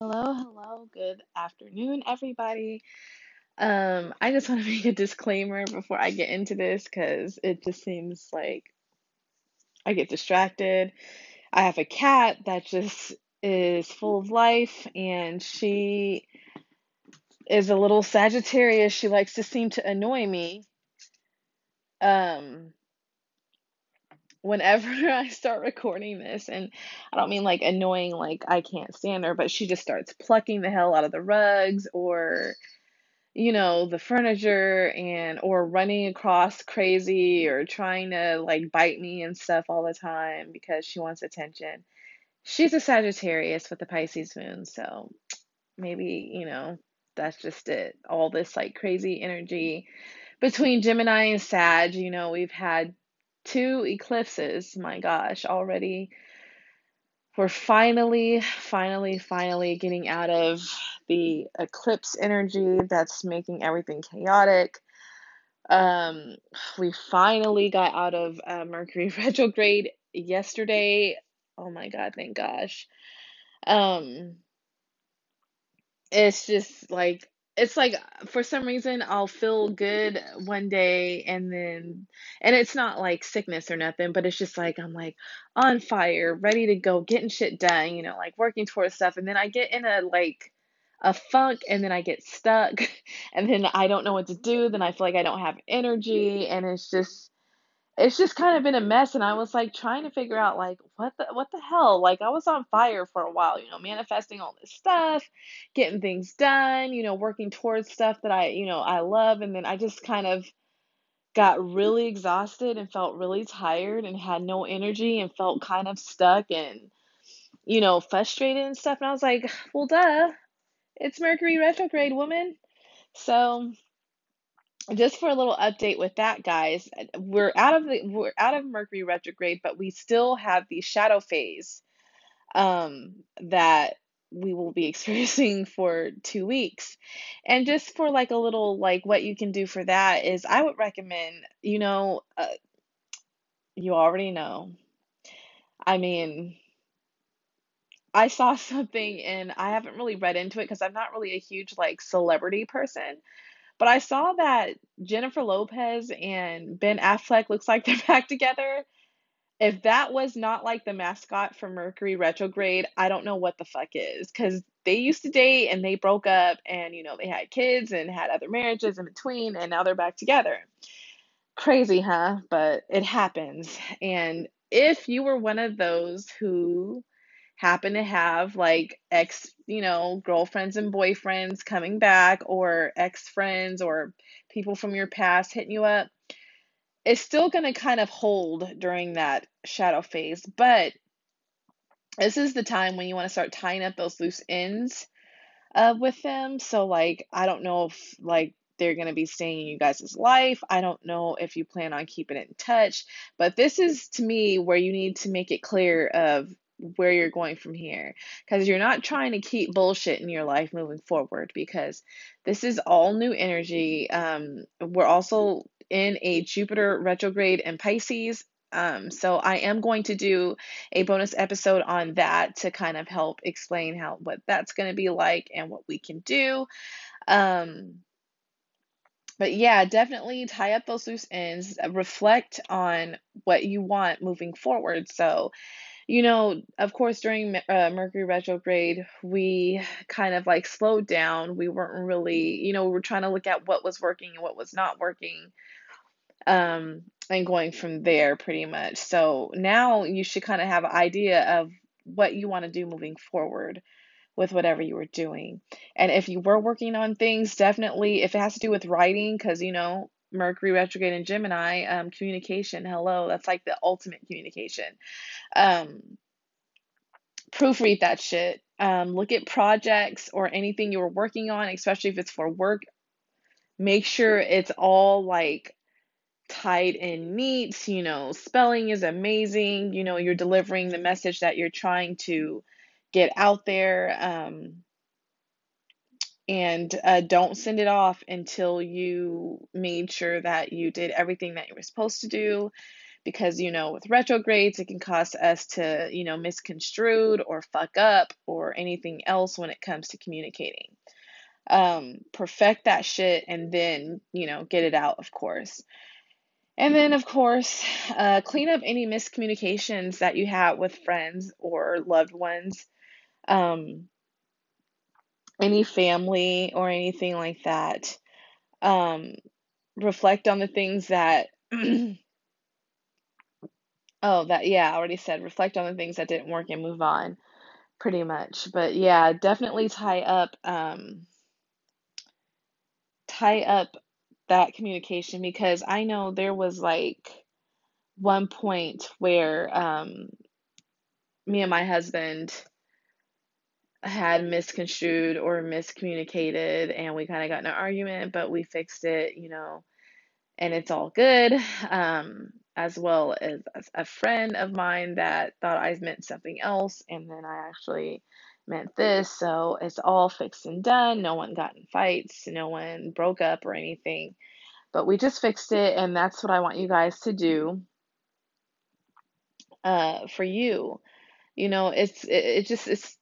Hello, hello, good afternoon, everybody. Um, I just want to make a disclaimer before I get into this because it just seems like I get distracted. I have a cat that just is full of life and she is a little Sagittarius. She likes to seem to annoy me. Um, whenever I start recording this, and I don't mean like annoying, like I can't stand her, but she just starts plucking the hell out of the rugs or you know, the furniture and or running across crazy or trying to like bite me and stuff all the time because she wants attention. She's a Sagittarius with the Pisces moon, so maybe, you know, that's just it. All this like crazy energy between Gemini and Sag, you know, we've had two eclipses, my gosh, already we're finally, finally, finally getting out of the eclipse energy that's making everything chaotic. Um, we finally got out of uh, Mercury retrograde yesterday. Oh my God, thank gosh. Um, it's just like it's like for some reason I'll feel good one day and then and it's not like sickness or nothing, but it's just like I'm like on fire, ready to go, getting shit done, you know, like working towards stuff and then I get in a like a funk and then I get stuck and then I don't know what to do, then I feel like I don't have energy and it's just it's just kind of been a mess and I was like trying to figure out like what the what the hell? Like I was on fire for a while you know manifesting all this stuff getting things done you know working towards stuff that I you know I love and then I just kind of got really exhausted and felt really tired and had no energy and felt kind of stuck and you know frustrated and stuff and I was like well duh it's Mercury retrograde woman. So just for a little update with that guys we're out of the we're out of mercury retrograde but we still have the shadow phase um that we will be experiencing for two weeks. And just for like a little like what you can do for that is i would recommend you know uh, you already know. I mean i saw something and i haven't really read into it because i'm not really a huge like celebrity person But I saw that Jennifer Lopez and Ben Affleck looks like they're back together. If that was not like the mascot for Mercury retrograde, I don't know what the fuck is. Because they used to date and they broke up and, you know, they had kids and had other marriages in between and now they're back together. Crazy, huh? But it happens. And if you were one of those who happen to have like ex, you know, girlfriends and boyfriends coming back or ex friends or people from your past hitting you up, it's still going to kind of hold during that shadow phase. But this is the time when you want to start tying up those loose ends uh, with them. So, like, I don't know if like they're going to be staying in you guys' life. I don't know if you plan on keeping it in touch, but this is to me where you need to make it clear of where you're going from here because you're not trying to keep bullshit in your life moving forward because this is all new energy. Um we're also in a jupiter retrograde in pisces. Um so i am going to do a bonus episode on that to kind of help explain how what that's going to be like and what we can do. Um but yeah, definitely tie up those loose ends, reflect on what you want moving forward. So, you know, of course, during uh, Mercury retrograde, we kind of like slowed down. We weren't really, you know, we were trying to look at what was working and what was not working, um, and going from there pretty much. So now you should kind of have an idea of what you want to do moving forward with whatever you were doing. And if you were working on things, definitely, if it has to do with writing, because, you know, Mercury retrograde in Gemini, um, communication, hello, that's like the ultimate communication. Um, proofread that shit. Um, look at projects or anything you were working on, especially if it's for work. Make sure it's all like tied in neat. You know, spelling is amazing. You know, you're delivering the message that you're trying to get out there. Um, and uh, don't send it off until you made sure that you did everything that you were supposed to do because you know with retrogrades it can cause us to you know misconstrued or fuck up or anything else when it comes to communicating. Um perfect that shit and then you know get it out of course. And then of course uh, clean up any miscommunications that you have with friends or loved ones. Um any family or anything like that um reflect on the things that Oh, that yeah, I already said reflect on the things that didn't work and move on, pretty much. But yeah, definitely tie up um tie up that communication because I know there was like one point where um me and my husband had misconstrued or miscommunicated and we kind of got in an argument, but we fixed it, you know, and it's all good. Um, as well as, a friend of mine that thought I meant something else, and then I actually meant this. So it's all fixed and done. No one got in fights, no one broke up or anything. But we just fixed it, and that's what I want you guys to do uh, for you. You know, it's it, it just it's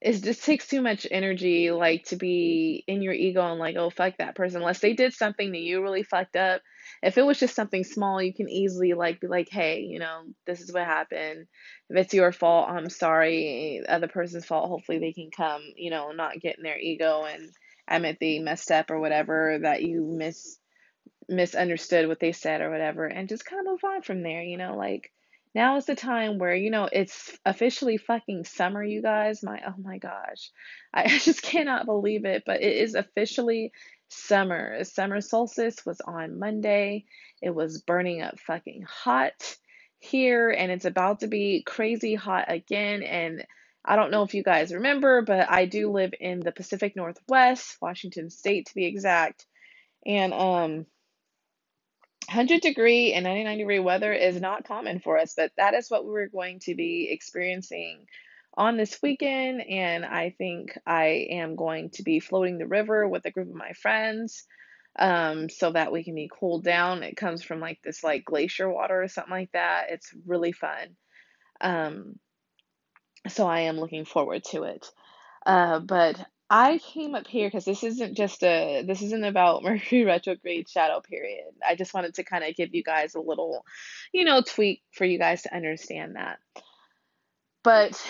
it just takes too much energy like to be in your ego and like oh fuck that person. Unless they did something that you really fucked up. If it was just something small you can easily like be like hey you know this is what happened. If it's your fault i'm sorry. Other person's fault. Hopefully they can come you know not get in their ego and admit they messed up or whatever that you miss misunderstood what they said or whatever and just kind of move on from there you know like now is the time where, you know, it's officially fucking summer, you guys. My, oh my gosh. I, just cannot believe it, but it is officially summer. Summer solstice was on Monday. It was burning up fucking hot here, and it's about to be crazy hot again. And I don't know if you guys remember, but I do live in the Pacific Northwest, Washington State to be exact. And um 100 degree and 99 degree weather is not common for us, but that is what we're going to be experiencing on this weekend. And I think I am going to be floating the river with a group of my friends um, so that we can be cooled down. It comes from like this like glacier water or something like that. It's really fun. Um, so I am looking forward to it. Uh, but I came up here because this isn't just a this isn't about Mercury retrograde shadow period. I just wanted to kind of give you guys a little, you know, tweak for you guys to understand that. But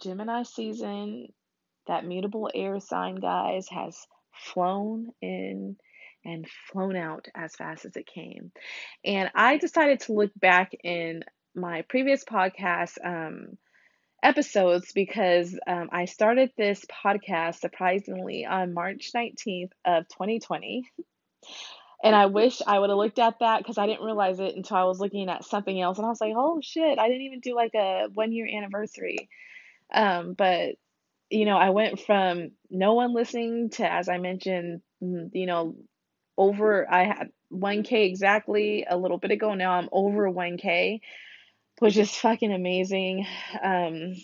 Gemini season, that mutable air sign, guys, has flown in and flown out as fast as it came. And I decided to look back in my previous podcast, um, episodes because um, I started this podcast surprisingly on March 19th of 2020. And I wish I would have looked at that because I didn't realize it until I was looking at something else. And I was like, oh shit, I didn't even do like a one year anniversary. Um, but, you know, I went from no one listening to, as I mentioned, mm, you know, over, I had 1K exactly a little bit ago. Now I'm over 1K which is fucking amazing. Um,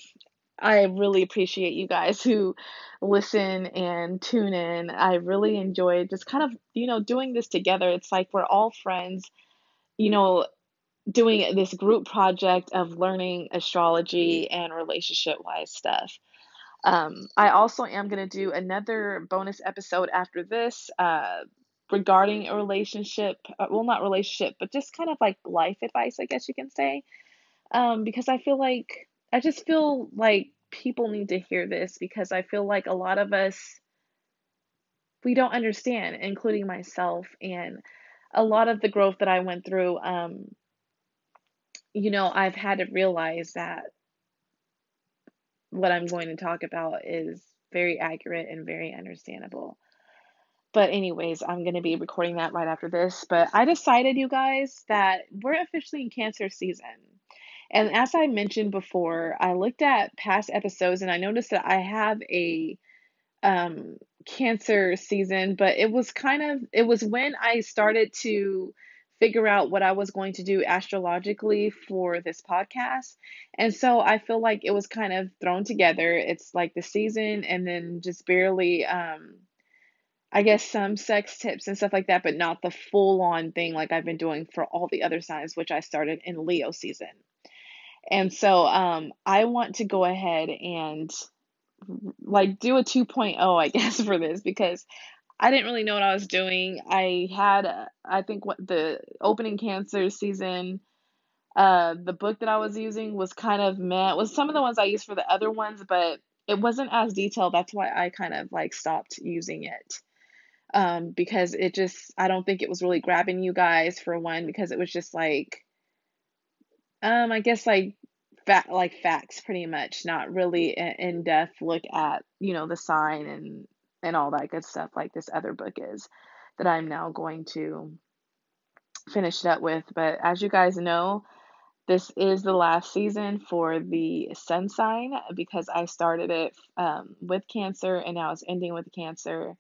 I really appreciate you guys who listen and tune in. I really enjoy just kind of, you know, doing this together. It's like we're all friends, you know, doing this group project of learning astrology and relationship wise stuff. Um, I also am going to do another bonus episode after this uh, regarding a relationship. Uh, well, not relationship, but just kind of like life advice, I guess you can say um, because I feel like I just feel like people need to hear this because I feel like a lot of us we don't understand, including myself, and a lot of the growth that I went through. Um, you know, I've had to realize that what I'm going to talk about is very accurate and very understandable. But, anyways, I'm going to be recording that right after this. But I decided, you guys, that we're officially in Cancer season. And as I mentioned before, I looked at past episodes and I noticed that I have a um, cancer season, but it was kind of, it was when I started to figure out what I was going to do astrologically for this podcast. And so I feel like it was kind of thrown together. It's like the season and then just barely um I guess some sex tips and stuff like that, but not the full on thing like I've been doing for all the other signs, which I started in Leo season. And so um, I want to go ahead and like do a 2.0, I guess, for this because I didn't really know what I was doing. I had, uh, I think, what the opening cancer season, uh, the book that I was using was kind of met was some of the ones I used for the other ones, but it wasn't as detailed. That's why I kind of like stopped using it. Um, because it just, I don't think it was really grabbing you guys for one, because it was just like, um, I guess like fact, like facts pretty much, not really an in-depth look at, you know, the sign and and all that good stuff like this other book is that I'm now going to finish it up with. But as you guys know, this is the last season for the sun sign because I started it um, with Cancer and now it's ending with Cancer.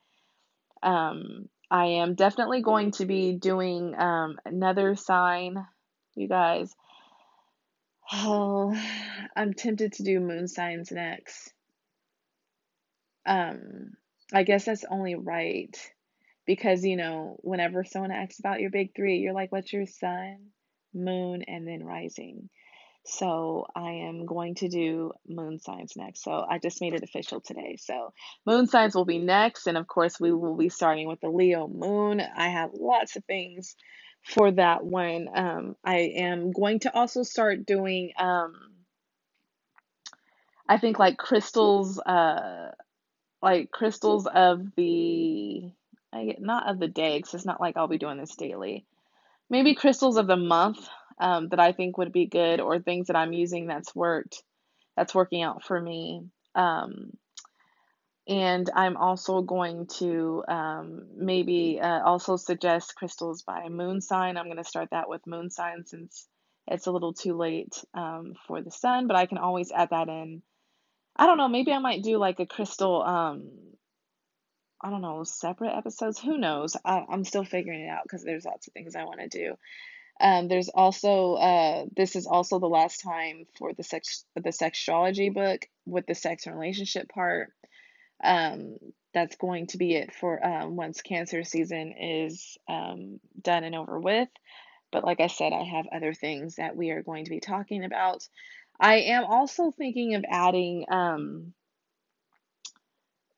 Um, I am definitely going to be doing um, another sign, you guys. Oh, I'm tempted to do moon signs next. Um, I guess that's only right because, you know, whenever someone asks about your big three, you're like, what's your sun, moon, and then rising? So I am going to do moon signs next. So I just made it official today. So moon signs will be next. And of course, we will be starting with the Leo moon. I have lots of things for that one. Um, I am going to also start doing, um, I think, like crystals. Uh, like crystals of the I get not of the day because it's not like I'll be doing this daily. Maybe crystals of the month um, that I think would be good, or things that I'm using that's worked, that's working out for me. Um, and I'm also going to um, maybe uh, also suggest crystals by moon sign. I'm going to start that with moon sign since it's a little too late um, for the sun, but I can always add that in I don't know, maybe I might do like a crystal um I don't know, separate episodes. Who knows? I, I'm still figuring it out because there's lots of things I want to do. Um, there's also uh, this is also the last time for the sex the sexuology book with the sex and relationship part. Um, that's going to be it for um, once cancer season is um, done and over with. But like I said, I have other things that we are going to be talking about. I am also thinking of adding um,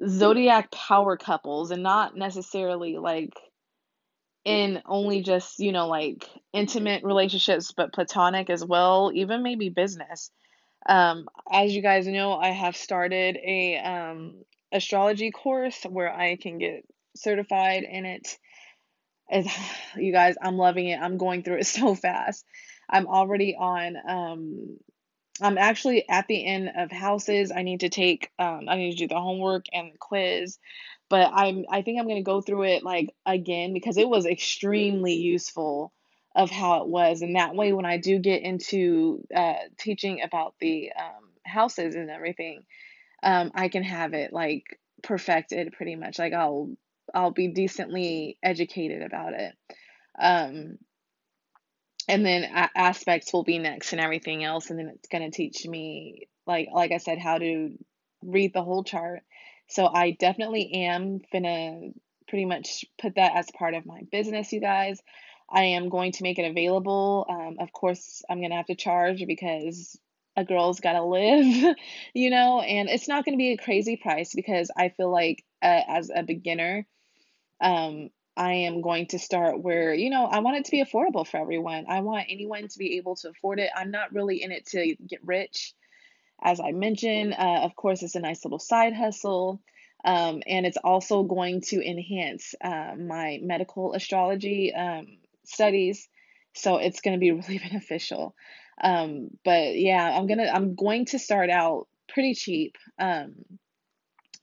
zodiac power couples and not necessarily like in only just, you know, like intimate relationships, but platonic as well, even maybe business. Um, as you guys know, I have started a um, astrology course where I can get certified in it. And you guys, I'm loving it. I'm going through it so fast. I'm already on um, I'm actually at the end of houses. I need to take um I need to do the homework and the quiz, but I'm I think I'm going to go through it like again because it was extremely useful of how it was and that way when I do get into uh teaching about the um houses and everything, um I can have it like perfected pretty much. Like I'll I'll be decently educated about it. Um and then a- aspects will be next and everything else and then it's going to teach me like like i said how to read the whole chart so i definitely am gonna pretty much put that as part of my business you guys i am going to make it available um, of course i'm gonna have to charge because a girl's gotta live you know and it's not gonna be a crazy price because i feel like uh, as a beginner um, I am going to start where, you know, I want it to be affordable for everyone. I want anyone to be able to afford it. I'm not really in it to get rich. As I mentioned, uh, of course, it's a nice little side hustle. Um, and it's also going to enhance uh, my medical astrology um, studies. So it's going to be really beneficial. Um, but yeah, I'm gonna I'm going to start out pretty cheap. Um,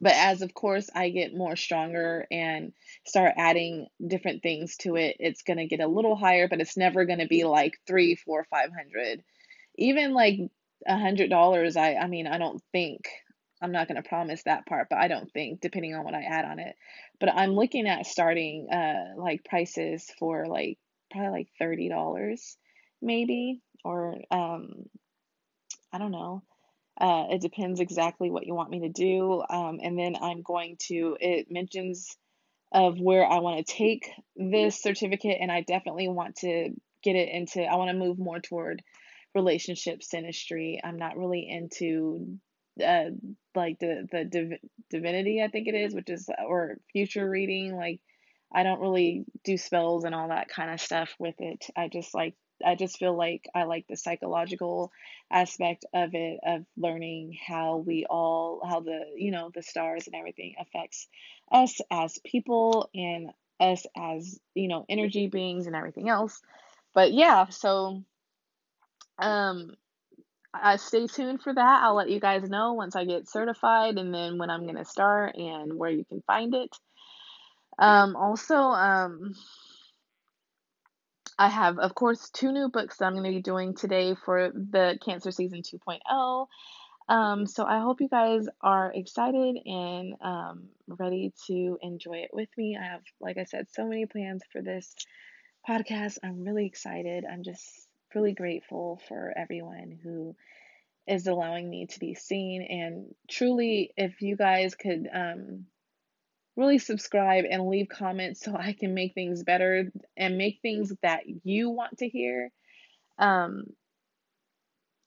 but as of course I get more stronger and start adding different things to it, it's gonna get a little higher, but it's never gonna be like three, four, five hundred. Even like a hundred dollars, I I mean I don't think I'm not gonna promise that part, but I don't think depending on what I add on it. But I'm looking at starting uh like prices for like probably like thirty dollars maybe or um I don't know uh, it depends exactly what you want me to do. Um, and then I'm going to, it mentions of where I want to take this certificate, and I definitely want to get it into, I want to move more toward relationship synastry. I'm not really into uh, like the the div- divinity, I think it is, which is or future reading. Like I don't really do spells and all that kind of stuff with it. I just like I just feel like I like the psychological aspect of it of learning how we all how the you know the stars and everything affects us as people and us as you know energy beings and everything else. But yeah, so um uh, stay tuned for that. I'll let you guys know once I get certified and then when I'm going to start and where you can find it. Um, also, um, I have, of course, two new books that I'm going to be doing today for the Cancer Season 2.0. Um, so I hope you guys are excited and um, ready to enjoy it with me. I have, like I said, so many plans for this podcast. I'm really excited. I'm just really grateful for everyone who is allowing me to be seen. And truly, if you guys could um, really subscribe and leave comments so I can make things better and make things that you want to hear, um,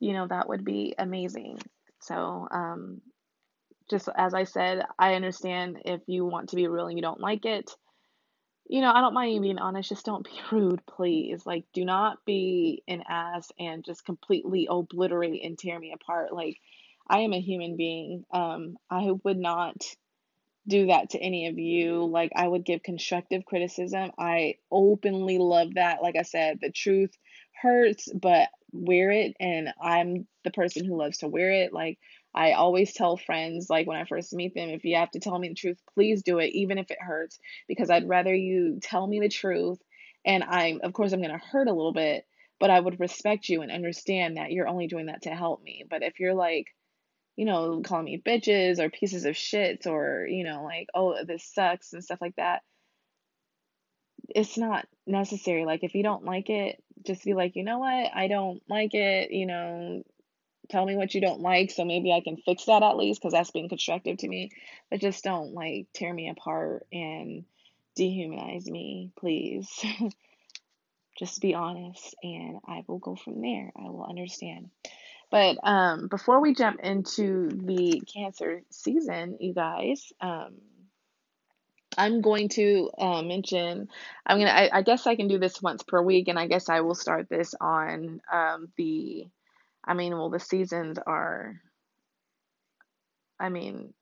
you know, that would be amazing. So, um, just as I said, I understand if you want to be real and you don't like it. You know, I don't mind you being honest, just don't be rude, please. Like, do not be an ass and just completely obliterate and tear me apart. Like, I am a human being. Um, I would not do that to any of you. Like, I would give constructive criticism. I openly love that. Like I said, the truth hurts, but wear it. And I'm the person who loves to wear it. Like, I always tell friends, like when I first meet them, if you have to tell me the truth, please do it, even if it hurts, because I'd rather you tell me the truth. And I'm, of course, I'm going to hurt a little bit, but I would respect you and understand that you're only doing that to help me. But if you're like, you know, calling me bitches or pieces of shit or, you know, like, oh, this sucks and stuff like that, it's not necessary. Like, if you don't like it, just be like, you know what, I don't like it, you know, tell me what you don't like so maybe I can fix that at least because that's being constructive to me. But just don't like tear me apart and dehumanize me, please. just be honest and I will go from there. I will understand. But um, before we jump into the cancer season, you guys, um, I'm going to uh, mention. I'm gonna. I, I, guess I can do this once per week, and I guess I will start this on um, the. I mean, well, the seasons are. I mean,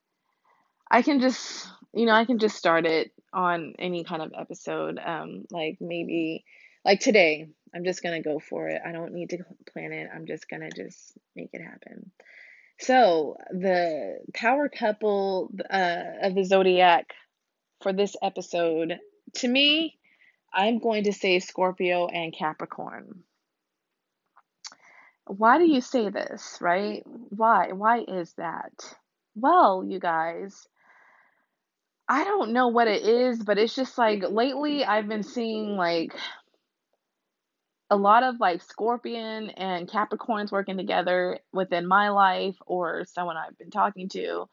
I can just, you know, I can just start it on any kind of episode. Um, like maybe, like today. I'm just going to go for it. I don't need to plan it. I'm just going to just make it happen. So, the power couple uh, of the zodiac for this episode, to me, I'm going to say Scorpio and Capricorn. Why do you say this, right? Why? Why is that? Well, you guys, I don't know what it is, but it's just like lately I've been seeing like a lot of like Scorpion and Capricorns working together within my life or someone I've been talking to.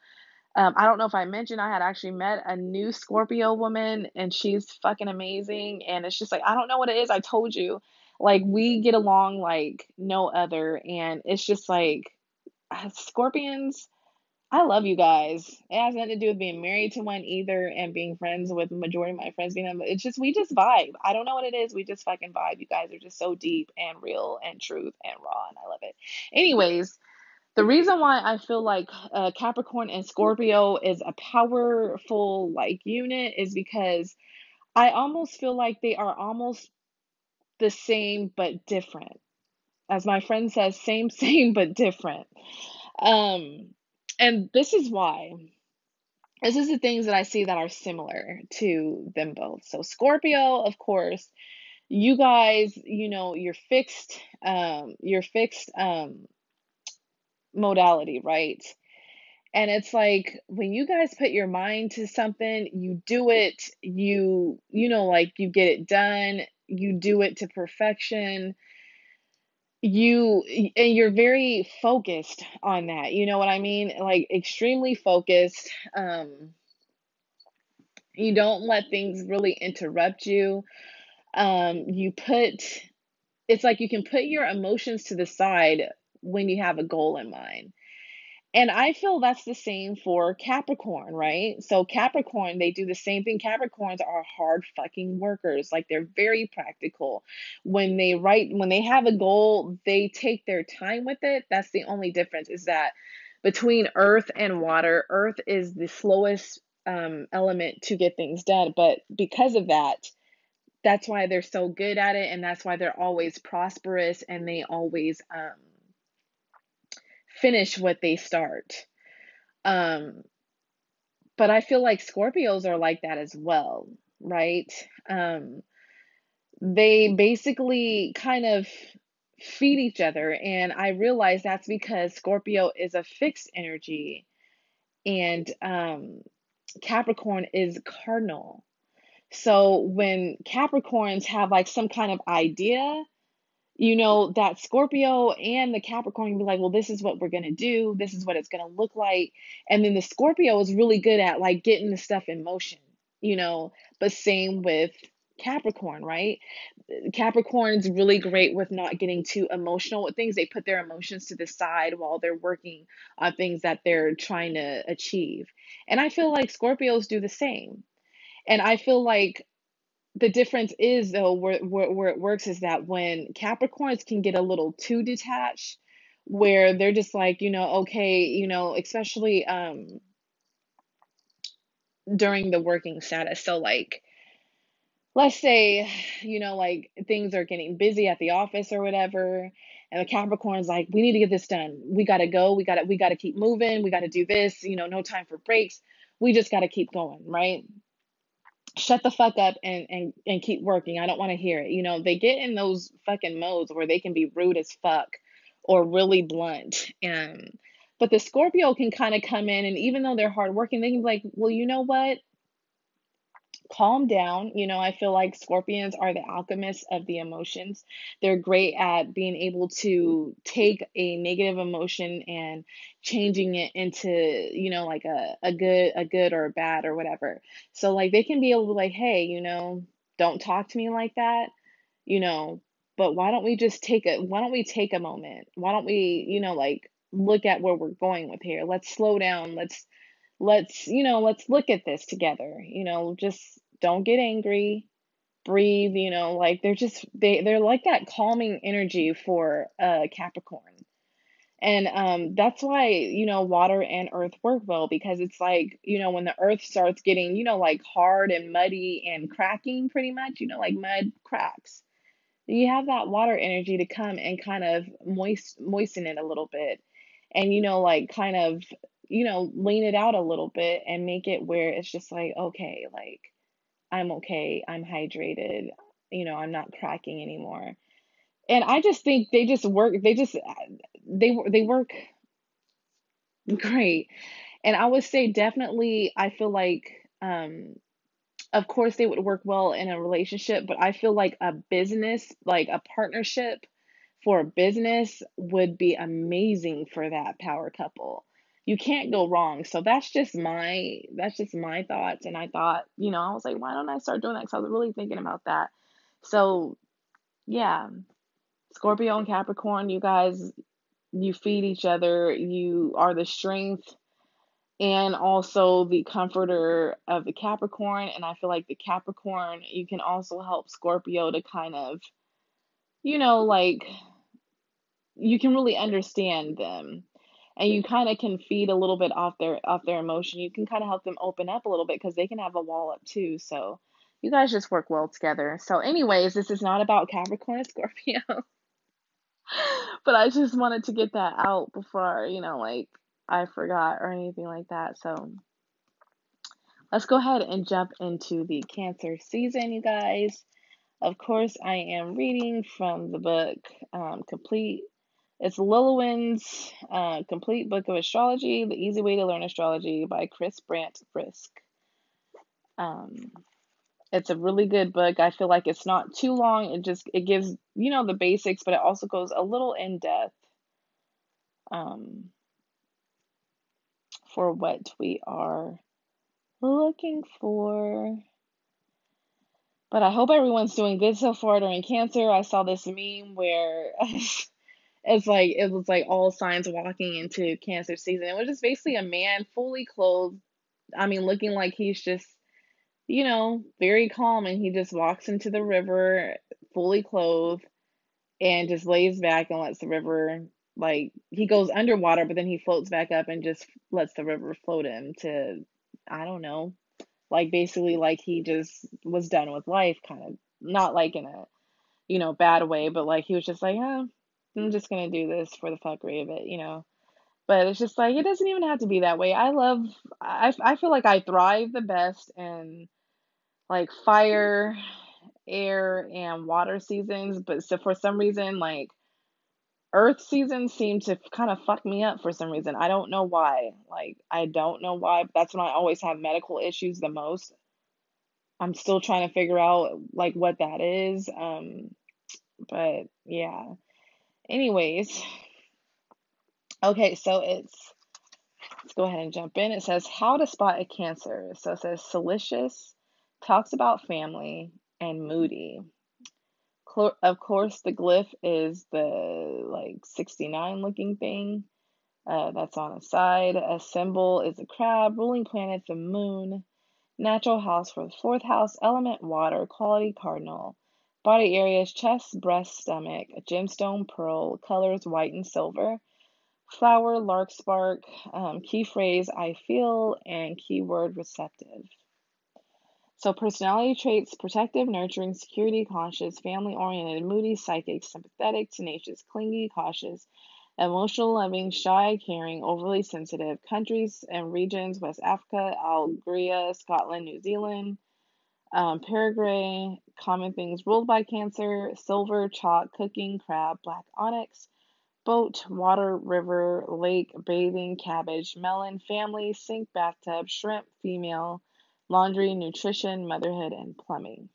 Um, I don't know if I mentioned I had actually met a new Scorpio woman and she's fucking amazing. And it's just like, I don't know what it is. I told you. Like, we get along like no other. And it's just like, Scorpions I love you guys. It has nothing to do with being married to one either and being friends with the majority of my friends being them. It's just we just vibe. I don't know what it is. We just fucking vibe. You guys are just so deep and real and truth and raw and I love it. Anyways, the reason why I feel like uh, Capricorn and Scorpio is a powerful like unit is because I almost feel like they are almost the same but different. As my friend says, same same but different. Um and this is why. This is the things that I see that are similar to them both. So Scorpio, of course, you guys, you know, you're fixed, um, you're fixed um modality, right? And it's like when you guys put your mind to something, you do it, you you know, like you get it done, you do it to perfection you and you're very focused on that you know what i mean like extremely focused um You don't let things really interrupt you. Um, you put, it's like you can put your emotions to the side when you have a goal in mind and I feel that's the same for Capricorn, right? So Capricorn, they do the same thing. Capricorns are hard fucking workers. Like they're very practical. When they write, when they have a goal, they take their time with it. That's the only difference is that between earth and water, earth is the slowest um, element to get things done. But because of that, that's why they're so good at it. And that's why they're always prosperous and they always, um, finish what they start. Um, but I feel like Scorpios are like that as well, right? Um, they basically kind of feed each other. And I realize that's because Scorpio is a fixed energy and um, Capricorn is cardinal. So when Capricorns have like some kind of idea, you know, that Scorpio and the Capricorn be like, well, this is what we're going to do. This is what it's going to look like. And then the Scorpio is really good at like getting the stuff in motion, you know, but same with Capricorn, right? Capricorn's really great with not getting too emotional with things. They put their emotions to the side while they're working on things that they're trying to achieve. And I feel like Scorpios do the same. And I feel like the difference is though where, where it works is that when Capricorns can get a little too detached, where they're just like, you know, okay, you know, especially um during the working status. So like let's say, you know, like things are getting busy at the office or whatever, and the Capricorn's like, we need to get this done. We gotta go, we gotta we gotta keep moving, we gotta do this, you know, no time for breaks. We just gotta keep going, right? Shut the fuck up and and and keep working. I don't want to hear it. You know, they get in those fucking modes where they can be rude as fuck or really blunt. And but the Scorpio can kind of come in and even though they're hardworking, they can be like, well, you know what? Calm down. You know, I feel like scorpions are the alchemists of the emotions. They're great at being able to take a negative emotion and changing it into, you know, like a, a good a good or a bad or whatever. So like they can be able to like, hey, you know, don't talk to me like that, you know, but why don't we just take a why don't we take a moment? Why don't we, you know, like look at where we're going with here? Let's slow down. Let's let's you know let's look at this together you know just don't get angry breathe you know like they're just they they're like that calming energy for uh capricorn. And um that's why you know water and earth work well because it's like you know when the earth starts getting you know like hard and muddy and cracking pretty much you know like mud cracks you have that water energy to come and kind of moist moisten it a little bit. And you know like kind of you know lean it out a little bit and make it where it's just like okay like i'm okay i'm hydrated you know i'm not cracking anymore. And i just think they just work they just they they work great. And i would say definitely i feel like um of course they would work well in a relationship but i feel like a business like a partnership for a business would be amazing for that power couple you can't go wrong. So that's just my that's just my thoughts. And i thought you know i was like why don't i start doing that? Because i was really thinking about that. So yeah scorpio and capricorn you guys you feed each other. You are the strength and also the comforter of the Capricorn. And I feel like the Capricorn, you can also help Scorpio to kind of, you know, like you can really understand them. And you kind of can feed a little bit off their off their emotion. You can kind of help them open up a little bit because they can have a wall up too. So you guys just work well together. So, anyways, this is not about Capricorn and Scorpio, but I just wanted to get that out before you know, like I forgot or anything like that. So let's go ahead and jump into the Cancer season, you guys. Of course, I am reading from the book um, Complete. It's Llewellyn's uh, Complete Book of Astrology: The Easy Way to Learn Astrology by Kris Brandt Riske. Um, it's a really good book. I feel like it's not too long. It just it gives you know the basics, but it also goes a little in depth. Um, for what we are looking for. But I hope everyone's doing good so far during cancer. I saw this meme where it's like it was like all signs walking into cancer season. It was just basically a man fully clothed. I mean, looking like he's just, you know, very calm and he just walks into the river fully clothed and just lays back and lets the river like he goes underwater but then he floats back up and just lets the river float him to I don't know like basically like he just was done with life kind of not like in a you know bad way but like he was just like yeah I'm just gonna do this for the fuckery of it you know but it's just like it doesn't even have to be that way I love I, I feel like I thrive the best in like fire air and water seasons but so for some reason like Earth seasons seem to kind of fuck me up for some reason. I don't know why. Like, I don't know why. That's when I always have medical issues the most. I'm still trying to figure out like what that is. Um, but yeah. Anyways, okay, so it's let's go ahead and jump in. It says how to spot a cancer. So it says salacious, talks about family, and moody of course, the glyph is the like 69 looking thing uh, that's on a side. A symbol is a crab, ruling planet the moon, natural house for the fourth house, element water, quality cardinal, body areas chest, breast, stomach, gemstone pearl, colors white and silver, flower, larkspur, um, key phrase I feel, and keyword receptive. So, personality traits protective, nurturing, security conscious, family oriented, moody, psychic, sympathetic, tenacious, clingy, cautious, emotional, loving, shy, caring, overly sensitive. Countries and regions West Africa, Algeria, Scotland, New Zealand, um. Common things ruled by Cancer silver, chalk, cooking, crab, black onyx. Boat, water, river, lake, bathing, cabbage, melon, family, sink, bathtub, shrimp, female, laundry, nutrition, motherhood, and plumbing.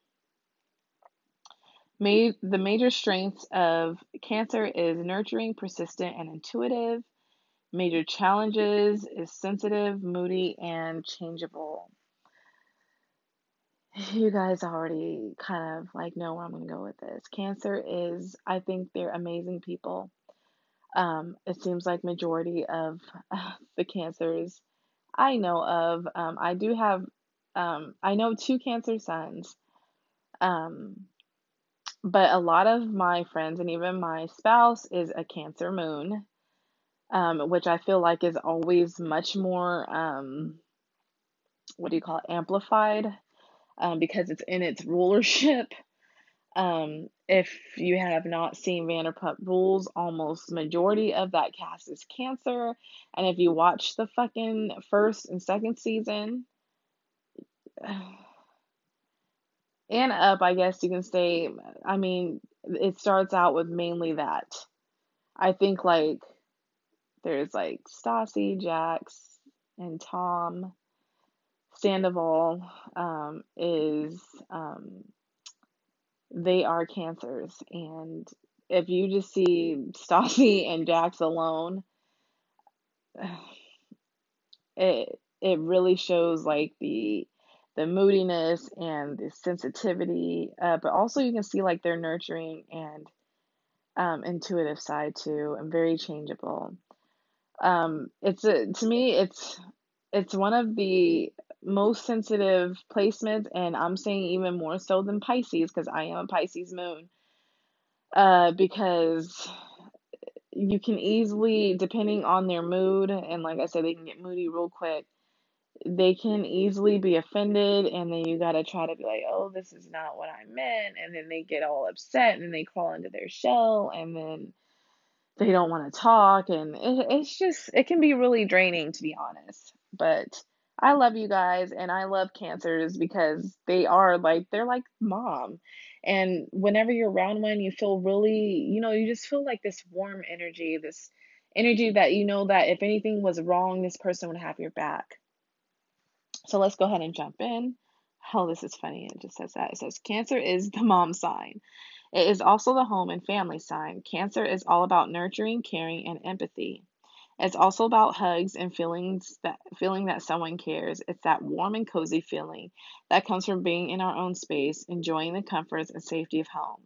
the major strengths of Cancer is nurturing, persistent, and intuitive. Major challenges is sensitive, moody, and changeable. You guys already kind of like know where I'm going to go with this. Cancer is, I think they're amazing people. Um, it seems like majority of the cancers I know of. Um, I do have um, I know two Cancer sons, um, but a lot of my friends and even my spouse is a Cancer moon, um, which I feel like is always much more, um, what do you call it, amplified um, because it's in its rulership. Um, if you have not seen Vanderpump Rules, almost majority of that cast is Cancer, and if you watch the fucking first and second season, and up, I guess you can say, I mean, it starts out with mainly that. I think like there's like Stassi, Jax, and Tom. Sandoval um, is um, they are cancers, and if you just see Stassi and Jax alone, it it really shows like the the moodiness and the sensitivity, uh, but also you can see like their nurturing and um, intuitive side too, and very changeable. Um, it's a, to me, it's it's one of the most sensitive placements, and I'm saying even more so than Pisces because I am a Pisces moon. Uh, because you can easily, depending on their mood, and like I said, they can get moody real quick they can easily be offended and then you got to try to be like oh this is not what i meant and then they get all upset and they crawl into their shell and then they don't want to talk and it, it's just it can be really draining to be honest but i love you guys and i love cancers because they are like they're like mom and whenever you're around one you feel really you know you just feel like this warm energy this energy that you know that if anything was wrong this person would have your back so let's go ahead and jump in. Oh, this is funny. It just says that. It says Cancer is the mom sign. It is also the home and family sign. Cancer is all about nurturing, caring, and empathy. It's also about hugs and feelings that feeling that someone cares. It's that warm and cozy feeling that comes from being in our own space, enjoying the comforts and safety of home.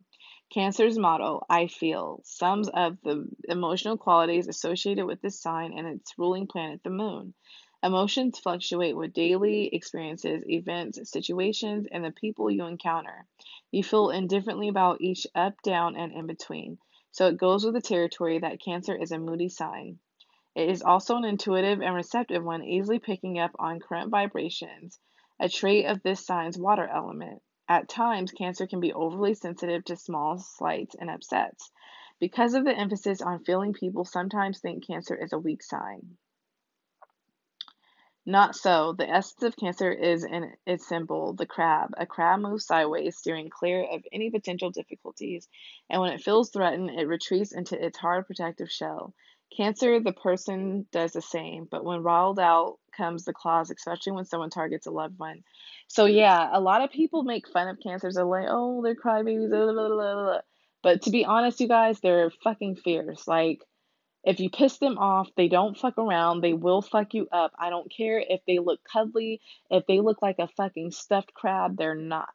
Cancer's motto, I feel, sums up the emotional qualities associated with this sign and its ruling planet, the moon. Emotions fluctuate with daily experiences, events, situations, and the people you encounter. You feel indifferently about each up, down, and in between. So it goes with the territory that Cancer is a moody sign. It is also an intuitive and receptive one, easily picking up on current vibrations, a trait of this sign's water element. At times, Cancer can be overly sensitive to small slights and upsets. Because of the emphasis on feeling, people sometimes think Cancer is a weak sign. Not so. The essence of Cancer is in its symbol, the crab. A crab moves sideways, steering clear of any potential difficulties, and when it feels threatened, it retreats into its hard protective shell. Cancer, the person does the same, but when riled out comes the claws, especially when someone targets a loved one. So yeah, a lot of people make fun of cancers. They're like, oh, they're crybabies, blah, blah, blah, but to be honest, you guys, they're fucking fierce. Like, if you piss them off, they don't fuck around. They will fuck you up. I don't care if they look cuddly, if they look like a fucking stuffed crab, they're not.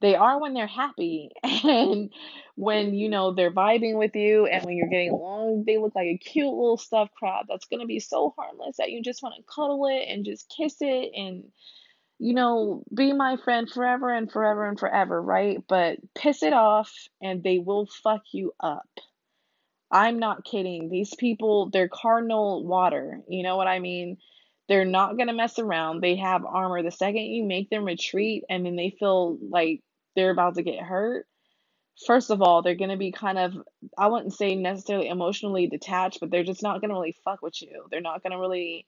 They are when they're happy and when you mm-hmm. know they're vibing with you and when you're getting along, they look like a cute little stuffed crab that's going to be so harmless that you just want to cuddle it and just kiss it and you know, be my friend forever and forever and forever, right? But piss it off and they will fuck you up. I'm not kidding. These people, they're cardinal water. You know what I mean? They're not going to mess around. They have armor. The second you make them retreat and then they feel like they're about to get hurt, first of all, they're going to be kind of, I wouldn't say necessarily emotionally detached, but they're just not going to really fuck with you. They're not going to really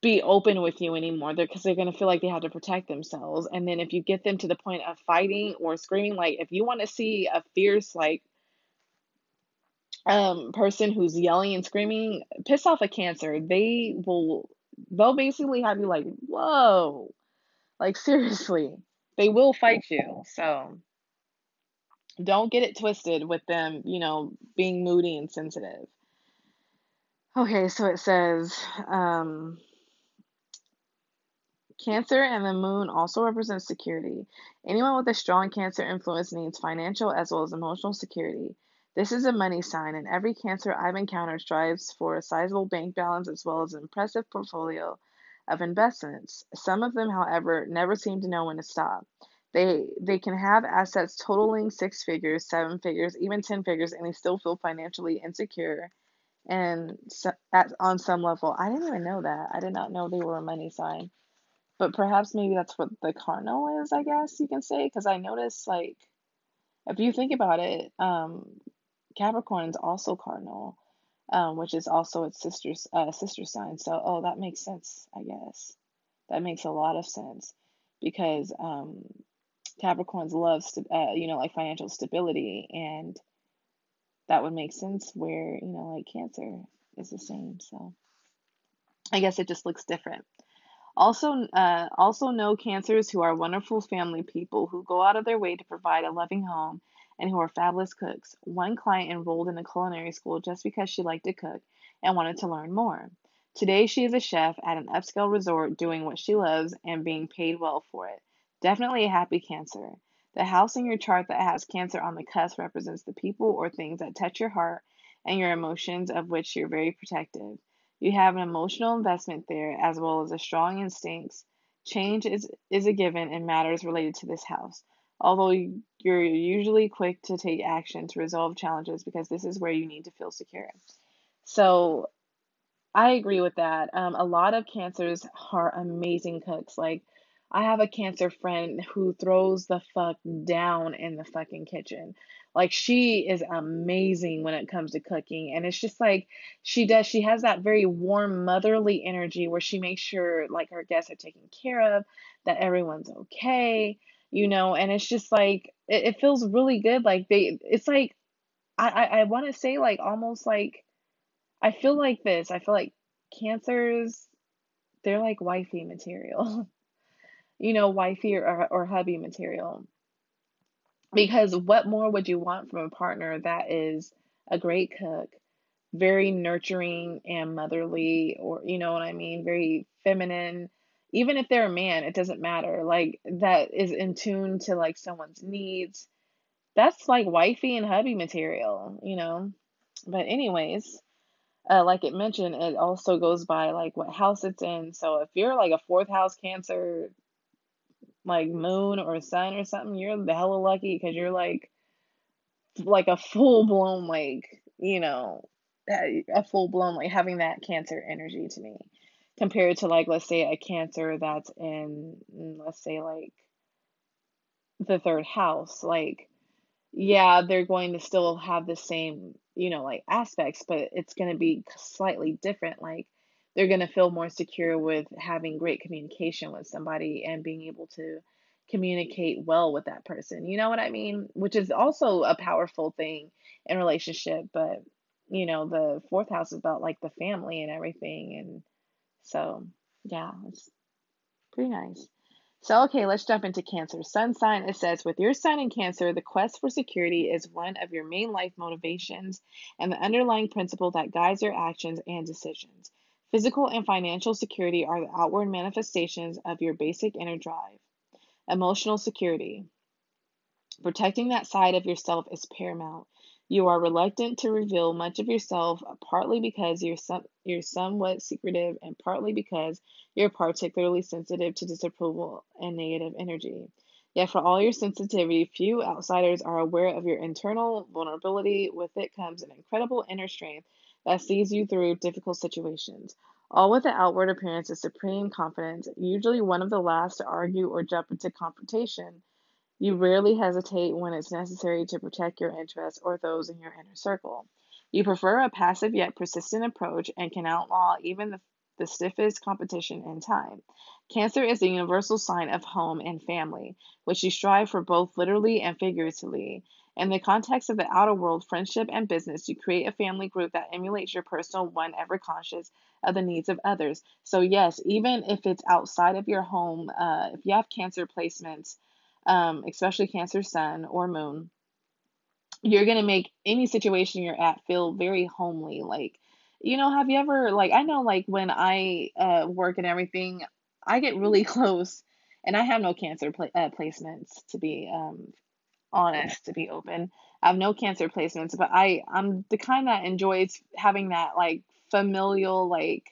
be open with you anymore because they're, they're going to feel like they have to protect themselves. And then if you get them to the point of fighting or screaming, like if you want to see a fierce, like, um person who's yelling and screaming piss off a cancer they will they'll basically have you like whoa like seriously they will fight you so don't get it twisted with them you know being moody and sensitive okay so it says um Cancer and the moon also represents security. Anyone with a strong Cancer influence needs financial as well as emotional security. This is a money sign, and every Cancer I've encountered strives for a sizable bank balance as well as an impressive portfolio of investments. Some of them, however, never seem to know when to stop. They they can have assets totaling six figures, seven figures, even ten figures, and they still feel financially insecure. And so, at on some level, I didn't even know that. I did not know they were a money sign. But perhaps maybe that's what the cardinal is. I guess you can say because I noticed like if you think about it, um, Capricorn is also cardinal, um, which is also its sister's uh, sister sign. So, oh, that makes sense, I guess. That makes a lot of sense because um, Capricorns love, st- uh, you know, like financial stability, and that would make sense where you know, like Cancer is the same. So, I guess it just looks different. Also, uh, also know cancers who are wonderful family people who go out of their way to provide a loving home and who are fabulous cooks. One client enrolled in a culinary school just because she liked to cook and wanted to learn more. Today, she is a chef at an upscale resort doing what she loves and being paid well for it. Definitely a happy Cancer. The house in your chart that has Cancer on the cusp represents the people or things that touch your heart and your emotions, of which you're very protective. You have an emotional investment there as well as a strong instincts. Change is, is a given in matters related to this house although you're usually quick to take action to resolve challenges because this is where you need to feel secure. So I agree with that. Um, a lot of cancers are amazing cooks. Like, I have a cancer friend who throws the fuck down in the fucking kitchen. Like, she is amazing when it comes to cooking. And it's just like she does, she has that very warm, motherly energy where she makes sure, like, her guests are taken care of, that everyone's okay you know, and it's just like it, it feels really good. Like they, it's like I I, I want to say like almost like I feel like this. I feel like cancers, they're like wifey material, you know, wifey or or hubby material. Because what more would you want from a partner that is a great cook, very nurturing and motherly, or you know what I mean, very feminine. Even if they're a man, it doesn't matter. Like that is in tune to like someone's needs. That's like wifey and hubby material, you know. But anyways, uh, like it mentioned, it also goes by like what house it's in. So if you're like a fourth house Cancer, like moon or sun or something, you're the hella lucky because you're like like a full blown like you know a full blown like having that Cancer energy to me compared to like let's say a Cancer that's in mm, let's say like the third house like yeah, they're going to still have the same, you know, like aspects, but it's going to be slightly different. Like they're going to feel more secure with having great communication with somebody and being able to communicate well with that person. You know what I mean? Which is also a powerful thing in relationship, but you know, the fourth house is about like the family and everything and so yeah, it's pretty nice. So, okay, let's jump into Cancer. Sun sign, it says, with your sun in Cancer, the quest for security is one of your main life motivations and the underlying principle that guides your actions and decisions. Physical and financial security are the outward manifestations of your basic inner drive. Emotional security. Protecting that side of yourself is paramount. You are reluctant to reveal much of yourself, partly because you're some, you're somewhat secretive, and partly because you're particularly sensitive to disapproval and negative energy. Yet, for all your sensitivity, few outsiders are aware of your internal vulnerability. With it comes an incredible inner strength that sees you through difficult situations. All with the outward appearance of supreme confidence, usually one of the last to argue or jump into confrontation. You rarely hesitate when it's necessary to protect your interests or those in your inner circle. You prefer a passive yet persistent approach and can outlaw even the, the stiffest competition in time. Cancer is the universal sign of home and family, which you strive for both literally and figuratively. In the context of the outer world, friendship, and business, you create a family group that emulates your personal one, ever conscious of the needs of others. So, yes, even if it's outside of your home, uh, if you have cancer placements, um, especially Cancer Sun or Moon, you're going to make any situation you're at feel very homely. Like, you know, have you ever, like, I know, like, when I uh, work and everything, I get really close, and I have no cancer uh, placements, to be um, honest, to be open. I have no cancer placements, but I, I'm the kind that enjoys having that, like, familial, like,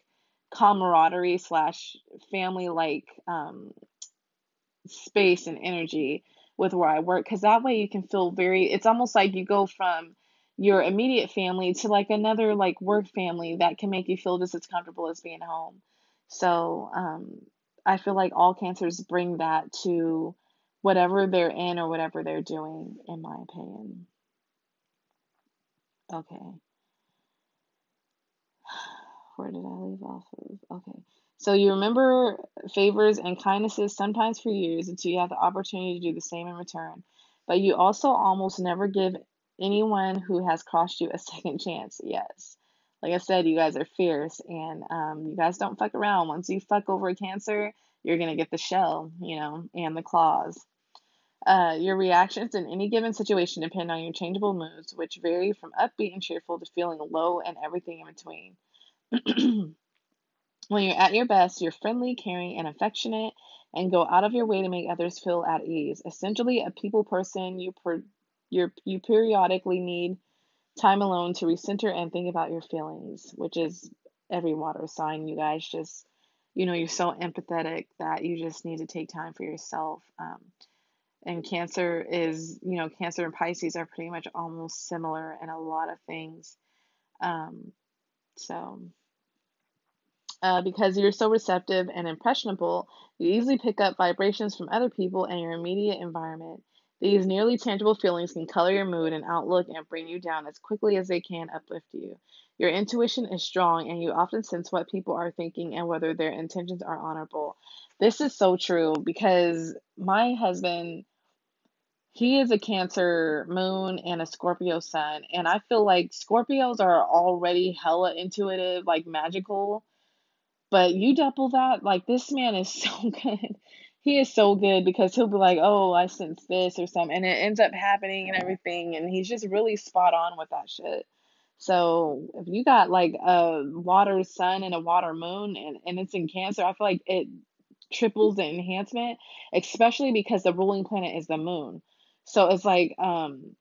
camaraderie slash family, like, um, space and energy with where I work because that way you can feel very it's almost like you go from your immediate family to like another like work family that can make you feel just as comfortable as being home. So, um I feel like all cancers bring that to whatever they're in or whatever they're doing in my opinion. Okay. Where did I leave off of? Okay. So you remember favors and kindnesses sometimes for years until you have the opportunity to do the same in return. But you also almost never give anyone who has crossed you a second chance. Yes. Like I said, you guys are fierce and um, you guys don't fuck around. Once you fuck over a cancer, you're going to get the shell, you know, and the claws. Uh, your reactions in any given situation depend on your changeable moods, which vary from upbeat and cheerful to feeling low and everything in between. When you're at your best, you're friendly, caring, and affectionate, and go out of your way to make others feel at ease. Essentially, a people person, you per, you you periodically need time alone to recenter and think about your feelings, which is every water sign. You guys just, you know, you're so empathetic that you just need to take time for yourself. Um, and Cancer is, you know, Cancer and Pisces are pretty much almost similar in a lot of things. Um, so uh, because you're so receptive and impressionable, you easily pick up vibrations from other people and your immediate environment. These nearly tangible feelings can color your mood and outlook and bring you down as quickly as they can uplift you. Your intuition is strong and you often sense what people are thinking and whether their intentions are honorable. This is so true because my husband, he is a Cancer moon and a Scorpio sun, and I feel like Scorpios are already hella intuitive, like magical but you double that, like this man is so good. He is so good because he'll be like, "Oh, I sense this or something," and it ends up happening and everything, and he's just really spot on with that shit. So if you got like a water sun and a water moon and, and it's in Cancer, I feel like it triples the enhancement, especially because the ruling planet is the moon. So it's like um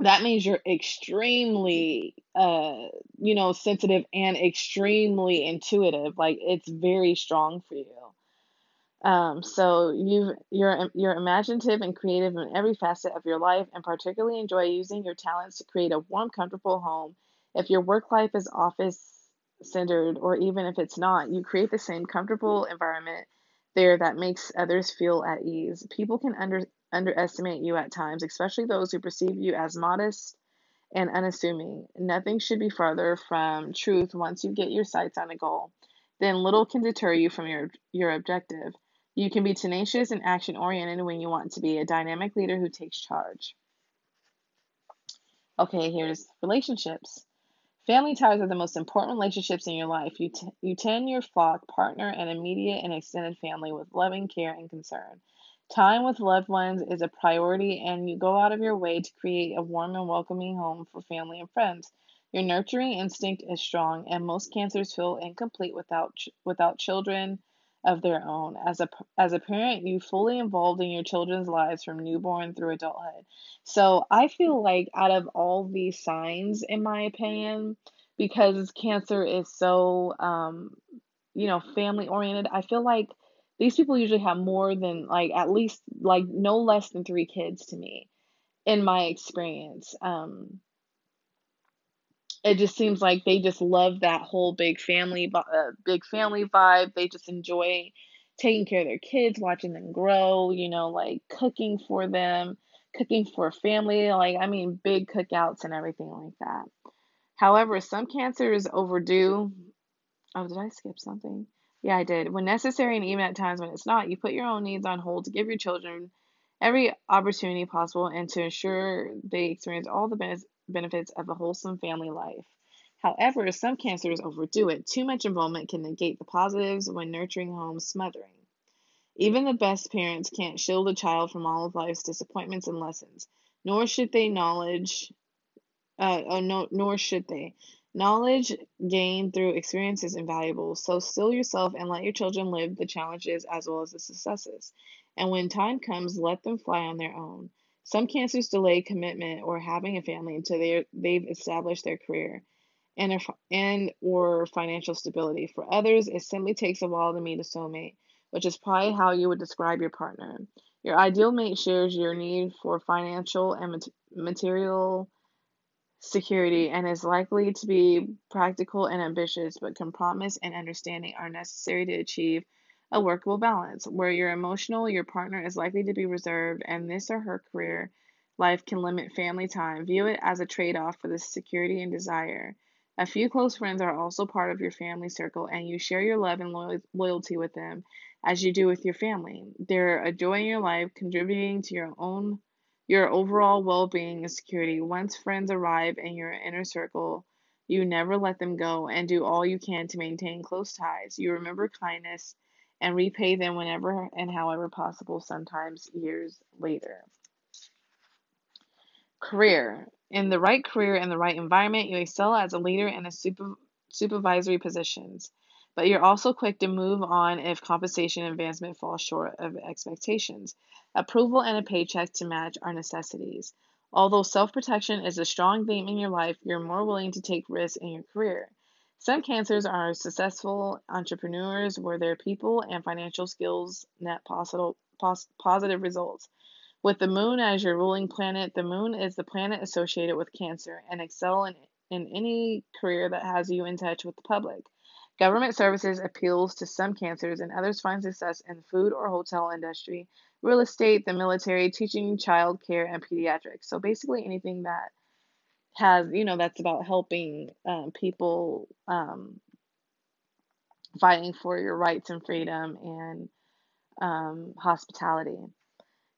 that means you're extremely uh you know sensitive and extremely intuitive. Like it's very strong for you. Um, so you you're you're imaginative and creative in every facet of your life, and particularly enjoy using your talents to create a warm, comfortable home. If your work life is office centered, or even if it's not, you create the same comfortable environment there that makes others feel at ease. People can under underestimate you at times, especially those who perceive you as modest and unassuming. Nothing should be farther from truth once you get your sights on a goal. Then little can deter you from your your objective. You can be tenacious and action oriented when you want to be a dynamic leader who takes charge. Okay, here's relationships. Family ties are the most important relationships in your life. You, t- you tend your flock, partner, and immediate and extended family with loving care and concern. Time with loved ones is a priority, and you go out of your way to create a warm and welcoming home for family and friends. Your nurturing instinct is strong, and most cancers feel incomplete without without children of their own. As a as a parent, you fully involved in your children's lives from newborn through adulthood. So I feel like out of all these signs, in my opinion, because cancer is so um, you know, family oriented, I feel like these people usually have more than like at least like no less than three kids to me in my experience. Um, it just seems like they just love that whole big family uh, big family vibe. They just enjoy taking care of their kids watching them grow you know like cooking for them cooking for family like i mean big cookouts and everything like that. However some cancers overdue. Oh did i skip something yeah i did when necessary and even at times when it's not you put your own needs on hold to give your children every opportunity possible and to ensure they experience all the benefits of a wholesome family life. However, some cancers overdo it. Too much involvement can negate the positives when nurturing homes smothering. Even the best parents can't shield a child from all of life's disappointments and lessons, nor should they knowledge uh, oh, no, nor should they. Knowledge gained through experience is invaluable, so still yourself and let your children live the challenges as well as the successes. And when time comes, let them fly on their own. Some cancers delay commitment or having a family until they they've established their career and, and or financial stability. For others, it simply takes a while to meet a soulmate, which is probably how you would describe your partner. Your ideal mate shares your need for financial and material security and is likely to be practical and ambitious, but compromise and understanding are necessary to achieve a workable balance. Where you're emotional, your partner is likely to be reserved, and this or her career life can limit family time. View it as a trade off for the security and desire. A few close friends are also part of your family circle, and you share your love and loyalty with them as you do with your family. They're a joy in your life, contributing to your own your overall well being and security. Once friends arrive in your inner circle, you never let them go and do all you can to maintain close ties. You remember kindness and repay them whenever and however possible, sometimes years later. Career. In the right career and the right environment, you excel as a leader in a super, supervisory positions. But you're also quick to move on if compensation advancement falls short of expectations. Approval and a paycheck to match are necessities. Although self protection is a strong theme in your life, you're more willing to take risks in your career. Some cancers are successful entrepreneurs where their people and financial skills net positive, positive results. With the moon as your ruling planet, the moon is the planet associated with Cancer and excel in, in any career that has you in touch with the public. Government services appeals to some cancers and others find success in food or hotel industry, real estate, the military, teaching, child care, and pediatrics. So basically anything that has you know that's about helping um, people um, fighting for your rights and freedom and um, hospitality.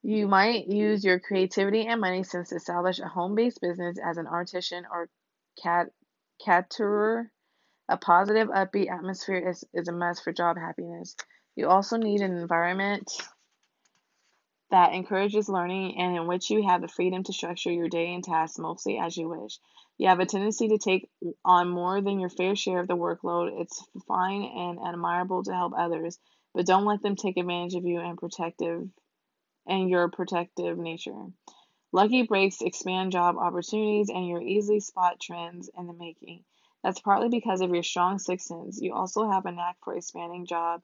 You might use your creativity and money sense to establish a home-based business as an artisan or cat caterer. A positive, upbeat atmosphere is, is a must for job happiness. You also need an environment that encourages learning and in which you have the freedom to structure your day and tasks mostly as you wish. You have a tendency to take on more than your fair share of the workload. It's fine and admirable to help others, but don't let them take advantage of you and protective and your protective nature. Lucky breaks expand job opportunities and you easily spot trends in the making. That's partly because of your strong sixth sense. You also have a knack for expanding job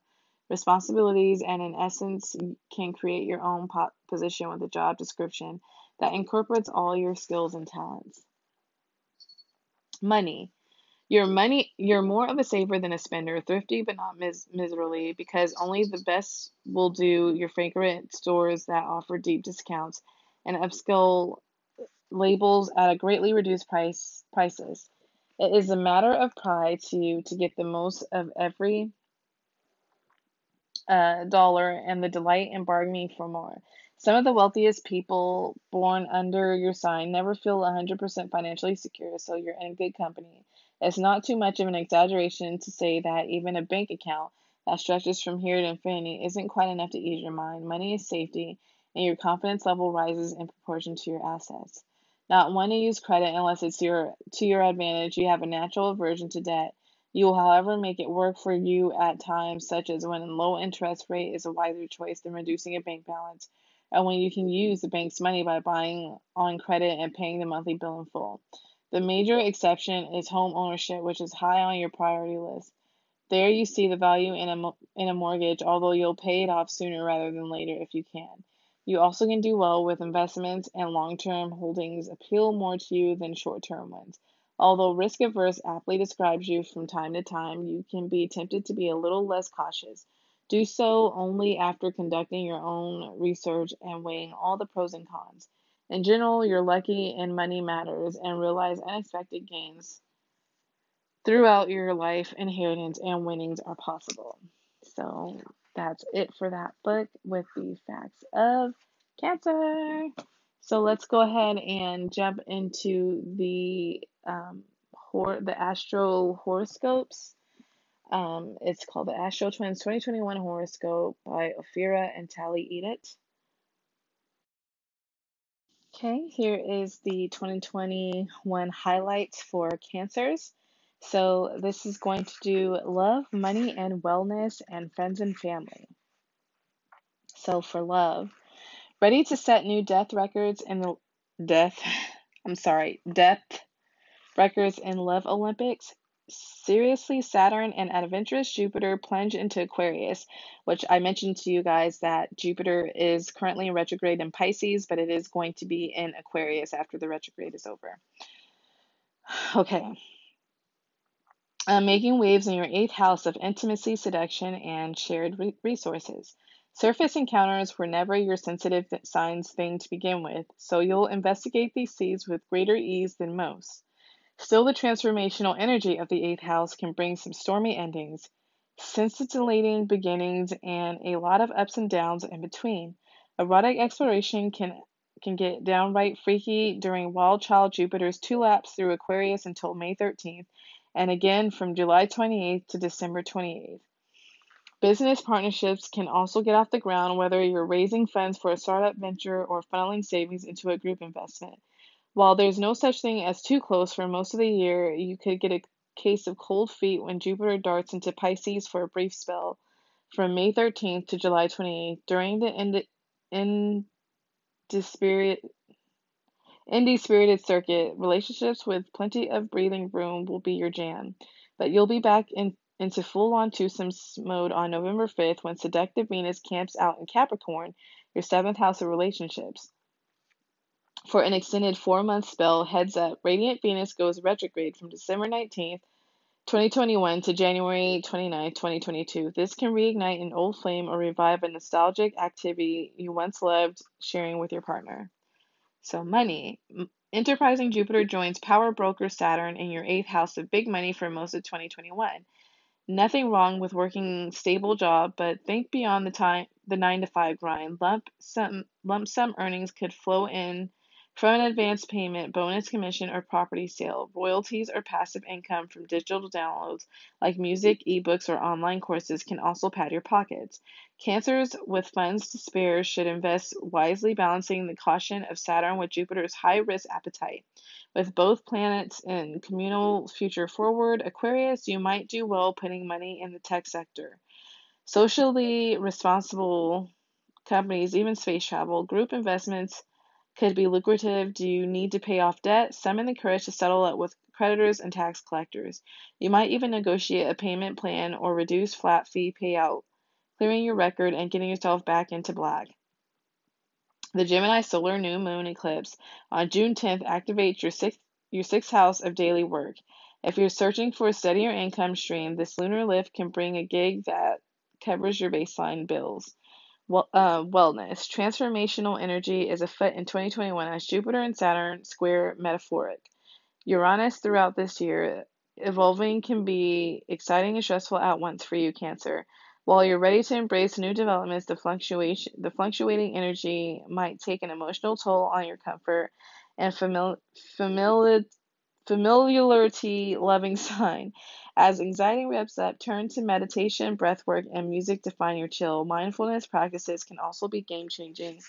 responsibilities and, in essence, can create your own position with a job description that incorporates all your skills and talents. Money. Your money, you're more of a saver than a spender, thrifty but not mis- miserably, because only the best will do your favorite stores that offer deep discounts and upscale labels at a greatly reduced price prices. It is a matter of pride to you to get the most of every uh, dollar and the delight in bargaining for more. Some of the wealthiest people born under your sign never feel 100% financially secure, so you're in good company. It's not too much of an exaggeration to say that even a bank account that stretches from here to infinity isn't quite enough to ease your mind. Money is safety, and your confidence level rises in proportion to your assets. Not one to use credit unless it's your to your advantage. You have a natural aversion to debt. You will, however, make it work for you at times, such as when a low interest rate is a wiser choice than reducing a bank balance and when you can use the bank's money by buying on credit and paying the monthly bill in full. The major exception is home ownership, which is high on your priority list. There you see the value in a, in a mortgage, although you'll pay it off sooner rather than later if you can. You also can do well with investments, and long term holdings appeal more to you than short term ones. Although risk averse aptly describes you from time to time, you can be tempted to be a little less cautious. Do so only after conducting your own research and weighing all the pros and cons. In general, you're lucky and money matters and realize unexpected gains throughout your life, inheritance, and winnings are possible. So that's it for that book with the facts of Cancer. So let's go ahead and jump into the um, hor- the astro horoscopes. Um, it's called the Astro Twins 2021 Horoscope by Ophira and Tali Edut. Okay, here is the 2021 highlights for Cancers. So, this is going to do love, money, and wellness, and friends and family. So, for love, ready to set new death records in the death, I'm sorry, depth records in Love Olympics. Seriously, Saturn and adventurous Jupiter plunge into Aquarius, which I mentioned to you guys that Jupiter is currently in retrograde in Pisces, but it is going to be in Aquarius after the retrograde is over. Okay. Uh, making waves in your eighth house of intimacy, seduction, and shared re- resources. Surface encounters were never your sensitive signs thing to begin with, so you'll investigate these seeds with greater ease than most. Still, the transformational energy of the eighth house can bring some stormy endings, scintillating beginnings, and a lot of ups and downs in between. Erotic exploration can can get downright freaky during Wild Child Jupiter's two laps through Aquarius until May 13th, and again from July 28th to December 28th. Business partnerships can also get off the ground whether you're raising funds for a startup venture or funneling savings into a group investment. While there's no such thing as too close for most of the year, you could get a case of cold feet when Jupiter darts into Pisces for a brief spell from May 13th to July 28th. During the indie spirited circuit, relationships with plenty of breathing room will be your jam. But you'll be back in, into full on twosome mode on November 5th when seductive Venus camps out in Capricorn, your seventh house of relationships for an extended four month spell. Heads up, Radiant Venus goes retrograde from December 19th, 2021 to January 29th, 2022. This can reignite an old flame or revive a nostalgic activity you once loved sharing with your partner. So, money. Enterprising Jupiter joins power broker Saturn in your eighth house of big money for most of 2021. Nothing wrong with working stable job, but think beyond the time the 9 to 5 grind. Lump sum lump sum earnings could flow in from an advance payment, bonus commission, or property sale. Royalties or passive income from digital downloads like music, ebooks, or online courses can also pad your pockets. Cancers with funds to spare should invest wisely, balancing the caution of Saturn with Jupiter's high risk appetite. With both planets in communal future forward, Aquarius, you might do well putting money in the tech sector. Socially responsible companies, even space travel, group investments could be lucrative. Do you need to pay off debt? Summon the courage to settle it with creditors and tax collectors. You might even negotiate a payment plan or reduce flat fee payout, clearing your record and getting yourself back into black. The Gemini solar new moon eclipse on June 10th activates your sixth your sixth house of daily work. If you're searching for a steadier income stream, this lunar lift can bring a gig that covers your baseline bills. Uh, wellness. Transformational energy is afoot in 2021 as Jupiter and Saturn square metaphoric. Uranus throughout this year. Evolving can be exciting and stressful at once for you, Cancer. While you're ready to embrace new developments, the fluctuation, the fluctuating energy might take an emotional toll on your comfort and famili- familiar, familiarity loving sign. As anxiety ramps up, turn to meditation, breath work, and music to find your chill. Mindfulness practices can also be game changing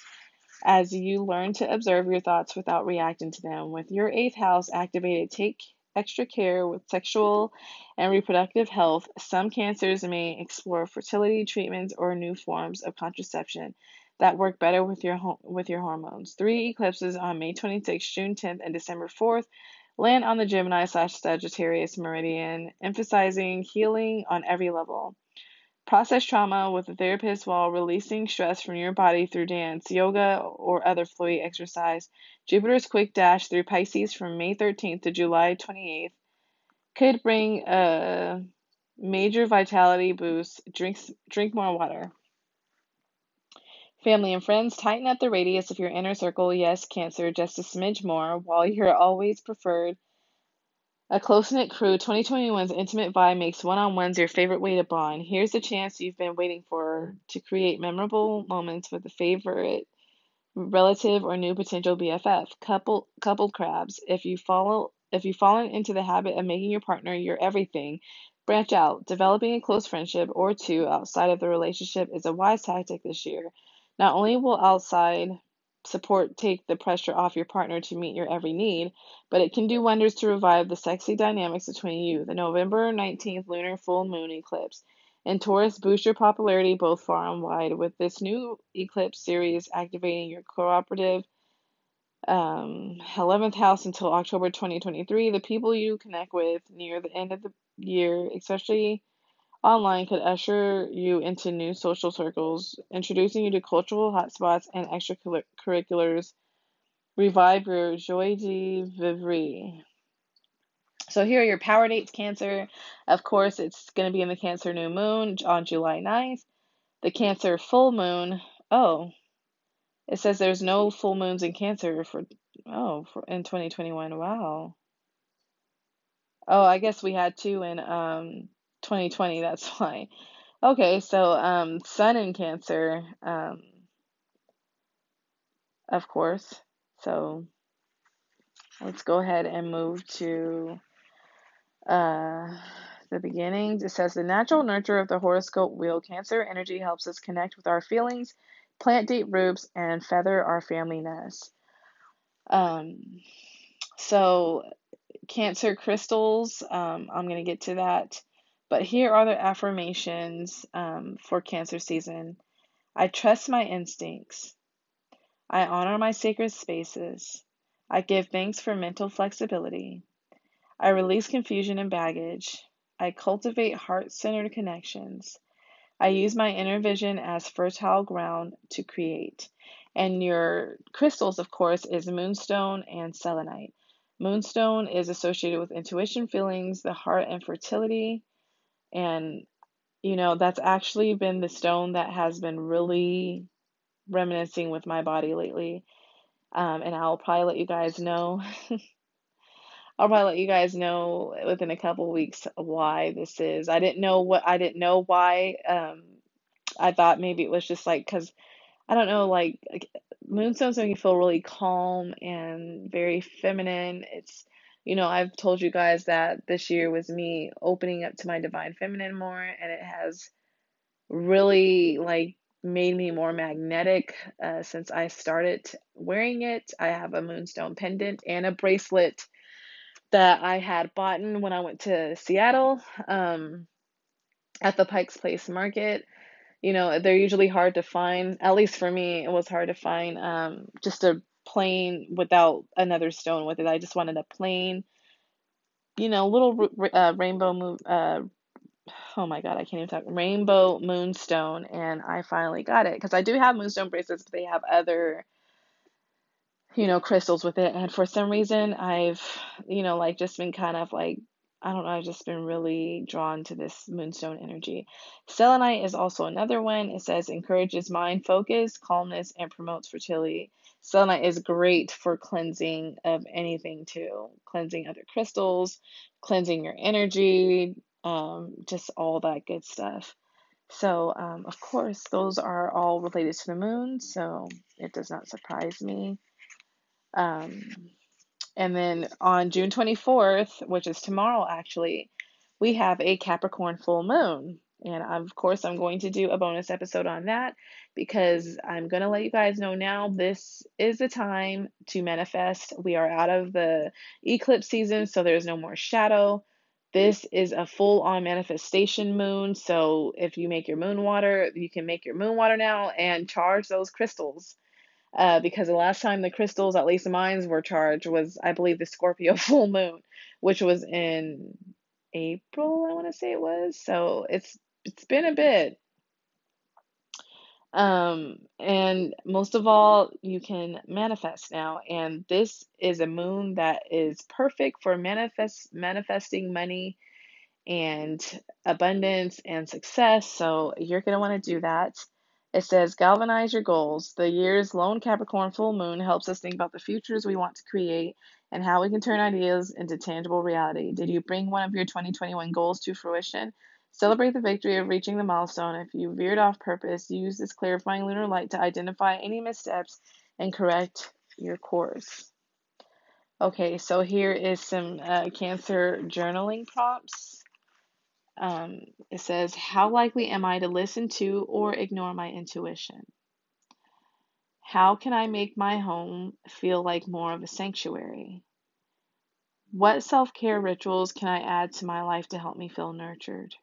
as you learn to observe your thoughts without reacting to them. With your eighth house activated, take extra care with sexual and reproductive health. Some cancers may explore fertility treatments or new forms of contraception that work better with your with your hormones. Three eclipses on May 26th, June 10th, and December 4th land on the Gemini slash Sagittarius meridian, emphasizing healing on every level. Process trauma with a therapist while releasing stress from your body through dance, yoga, or other fluid exercise. Jupiter's quick dash through Pisces from May 13th to July 28th could bring a major vitality boost. Drink, drink more water. Family and friends, tighten up the radius of your inner circle. Yes, Cancer, just a smidge more. While you're always preferred a close knit crew, 2021's intimate vibe makes one on ones your favorite way to bond. Here's the chance you've been waiting for to create memorable moments with a favorite relative or new potential BFF. Couple coupled crabs. If you follow if you've fallen into the habit of making your partner your everything, branch out. Developing a close friendship or two outside of the relationship is a wise tactic this year. Not only will outside support take the pressure off your partner to meet your every need, but it can do wonders to revive the sexy dynamics between you. The November 19th lunar full moon eclipse and Taurus boost your popularity both far and wide with this new eclipse series activating your cooperative um, 11th house until October 2023. The people you connect with near the end of the year, especially online could usher you into new social circles, introducing you to cultural hotspots and extracurriculars. Revive your joie de vivre. So here are your power dates, Cancer. Of course, it's going to be in the Cancer new moon on July 9th. The Cancer full moon. Oh, it says there's no full moons in Cancer for oh for in 2021. Wow. Oh, I guess we had two in um 2020, that's why. Okay, so um, Sun in Cancer, um, of course. So let's go ahead and move to uh, the beginning. It says the natural nurture of the horoscope wheel. Cancer energy helps us connect with our feelings, plant deep roots, and feather our family nest. Um, so Cancer crystals. Um, I'm gonna get to that. But here are the affirmations um, for Cancer season I trust my instincts. I honor my sacred spaces. I give thanks for mental flexibility. I release confusion and baggage. I cultivate heart centered connections. I use my inner vision as fertile ground to create. And your crystals, of course, is moonstone and selenite. Moonstone is associated with intuition, feelings, the heart, and fertility. And, you know, that's actually been the stone that has been really reminiscing with my body lately. Um, and I'll probably let you guys know. I'll probably let you guys know within a couple weeks why this is. I didn't know what I didn't know why. Um, I thought maybe it was just like because I don't know, like moonstones make you feel really calm and very feminine. It's, you know, I've told you guys that this year was me opening up to my divine feminine more, and it has really like made me more magnetic uh, since I started wearing it. I have a moonstone pendant and a bracelet that I had bought when I went to Seattle um, at the Pike's Place Market. You know, they're usually hard to find. At least for me, it was hard to find um, just a plain without another stone with it. I just wanted a plain, you know, little uh, rainbow moon. Uh, oh my god, I can't even talk. Rainbow moonstone, and I finally got it because I do have moonstone bracelets, but they have other you know, crystals with it. And for some reason, I've, you know, like just been kind of like, I don't know, I've just been really drawn to this moonstone energy. Selenite is also another one. It says encourages mind focus, calmness, and promotes fertility. Selenite is great for cleansing of anything too, cleansing other crystals, cleansing your energy, um, just all that good stuff. So, um, of course, those are all related to the moon, so it does not surprise me. Um, and then on June 24th, which is tomorrow actually, we have a Capricorn full moon. And of course, I'm going to do a bonus episode on that because I'm going to let you guys know now this is the time to manifest. We are out of the eclipse season, so there's no more shadow. This is a full on manifestation moon. So if you make your moon water, you can make your moon water now and charge those crystals uh, because the last time the crystals, at least mines, were charged was, I believe, the Scorpio full moon, which was in April, I want to say it was. So it's it's been a bit. Um, and most of all, you can manifest now. And this is a moon that is perfect for manifest manifesting money and abundance and success. So you're gonna want to do that. It says, galvanize your goals. The year's lone Capricorn full moon helps us think about the futures we want to create and how we can turn ideas into tangible reality. Did you bring one of your 2021 goals to fruition? Celebrate the victory of reaching the milestone. If you veered off purpose, use this clarifying lunar light to identify any missteps and correct your course. Okay, so here is some uh, Cancer journaling prompts. Um, it says, How likely am I to listen to or ignore my intuition? How can I make my home feel like more of a sanctuary? What self care rituals can I add to my life to help me feel nurtured?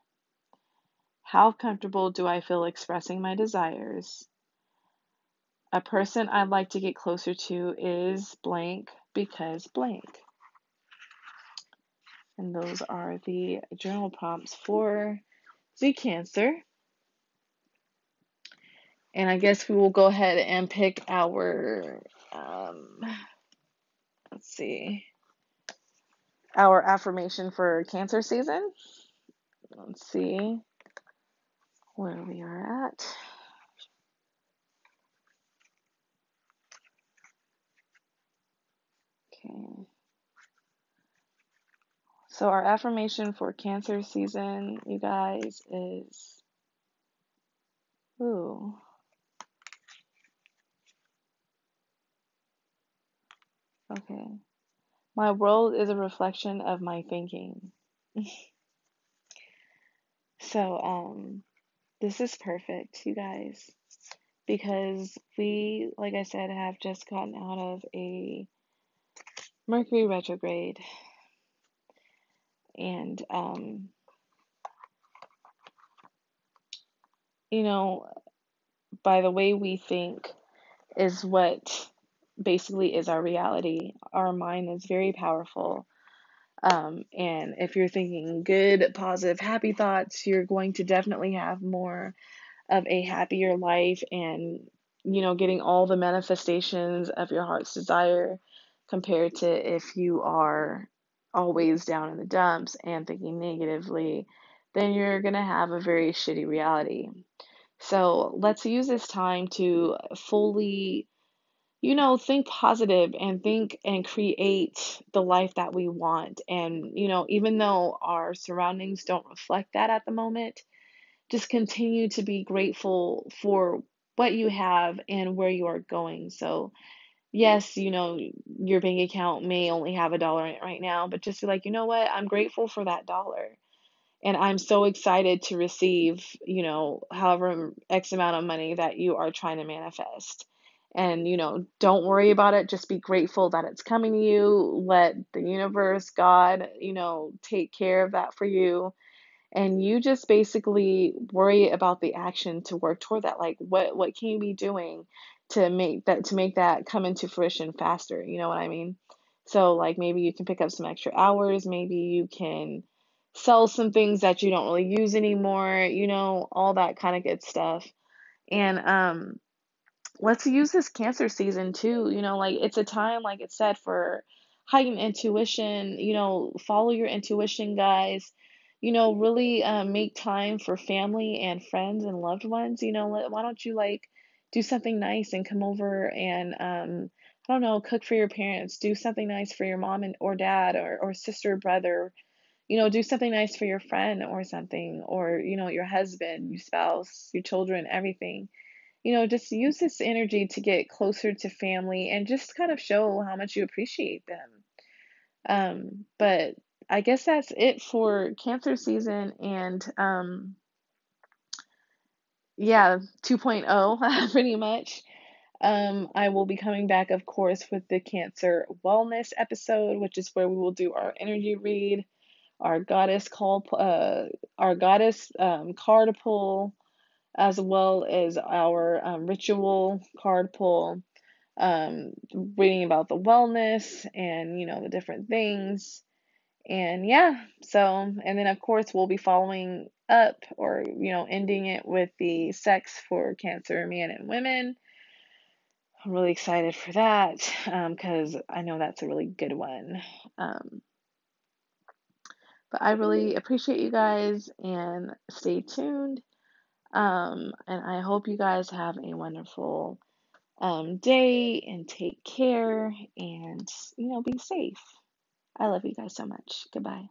How comfortable do I feel expressing my desires? A person I'd like to get closer to is blank because blank. And those are the journal prompts for the Cancer. And I guess we will go ahead and pick our, um, let's see, our affirmation for Cancer season. Let's see where we are at. Okay. So, our affirmation for Cancer season, you guys, is ooh. Okay. My world is a reflection of my thinking. so, um, this is perfect, you guys, because we, like I said, have just gotten out of a Mercury retrograde. And um, you know by the way we think is what basically is our reality our mind is very powerful um, and if you're thinking good positive happy thoughts you're going to definitely have more of a happier life and you know getting all the manifestations of your heart's desire compared to if you are always down in the dumps and thinking negatively, then you're going to have a very shitty reality. So let's use this time to fully, you know, think positive and think and create the life that we want. And, you know, even though our surroundings don't reflect that at the moment, just continue to be grateful for what you have and where you are going. So, yes, you know, your bank account may only have a dollar in it right now, but just be like, you know what? I'm grateful for that dollar. And I'm so excited to receive, you know, however X amount of money that you are trying to manifest. And, you know, don't worry about it. Just be grateful that it's coming to you. Let the universe, God, you know, take care of that for you. And you just basically worry about the action to work toward that like what what can you be doing to make that to make that come into fruition faster? You know what i mean? So like maybe you can pick up some extra hours. Maybe you can sell some things that you don't really use anymore you know all that kind of good stuff. And um let's use this cancer season too you know like it's a time like it said for heightened intuition you know follow your intuition guys. You know really um, make time for family and friends and loved ones you know why don't you like do something nice and come over and um i don't know cook for your parents do something nice for your mom and or dad or, or sister or brother. You know do something nice for your friend or something or you know your husband your spouse your children everything you know, just use this energy to get closer to family and just kind of show how much you appreciate them. Um, but I guess that's it for cancer season and um yeah, 2.0 pretty much. Um, I will be coming back, of course, with the cancer wellness episode, which is where we will do our energy read, our goddess call, uh, our goddess um, card pull, as well as our um, ritual card pull, um, reading about the wellness and, you know, the different things. And yeah, so, and then of course, we'll be following up or, you know, ending it with the sex for cancer men and women. I'm really excited for that because um, I know that's a really good one. Um, but I really appreciate you guys and stay tuned. Um, and I hope you guys have a wonderful um, day and take care and, you know, be safe. I love you guys so much. Goodbye.